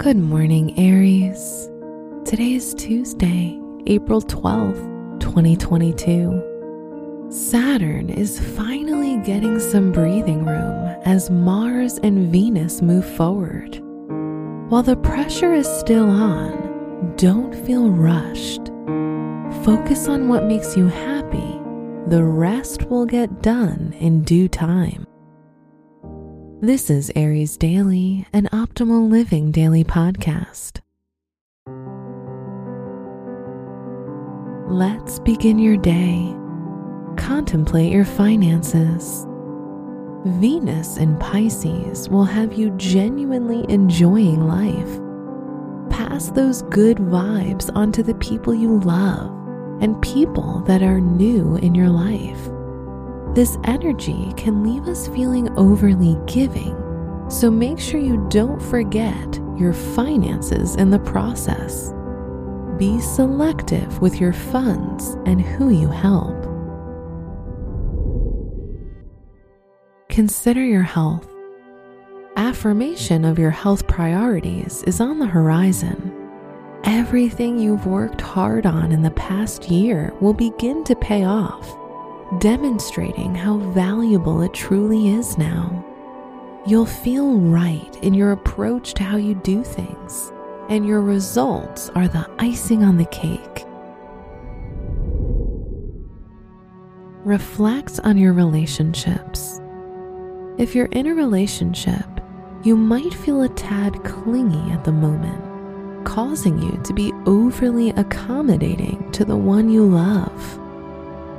Good morning, Aries. Today is Tuesday, April 12th, 2022. Saturn is finally getting some breathing room as Mars and Venus move forward. While the pressure is still on, don't feel rushed. Focus on what makes you happy. The rest will get done in due time. This is Aries Daily, an optimal living daily podcast. Let's begin your day. Contemplate your finances. Venus in Pisces will have you genuinely enjoying life. Pass those good vibes onto the people you love and people that are new in your life. This energy can leave us feeling overly giving, so make sure you don't forget your finances in the process. Be selective with your funds and who you help. Consider your health. Affirmation of your health priorities is on the horizon. Everything you've worked hard on in the past year will begin to pay off demonstrating how valuable it truly is now. You'll feel right in your approach to how you do things, and your results are the icing on the cake. Reflect on your relationships. If you're in a relationship, you might feel a tad clingy at the moment, causing you to be overly accommodating to the one you love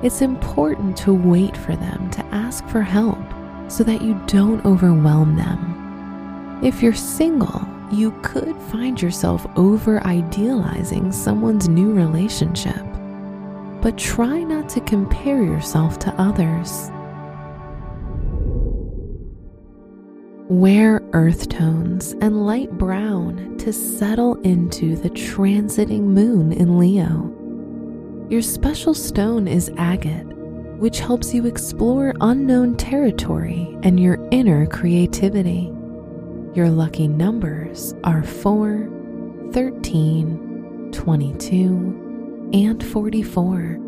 it's important to wait for them to ask for help so that you don't overwhelm them. If you're single, you could find yourself over idealizing someone's new relationship, but try not to compare yourself to others. Wear earth tones and light brown to settle into the transiting moon in Leo. Your special stone is agate, which helps you explore unknown territory and your inner creativity. Your lucky numbers are 4, 13, 22, and 44.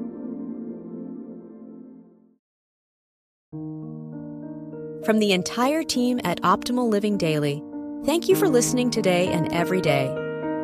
From the entire team at Optimal Living Daily, thank you for listening today and every day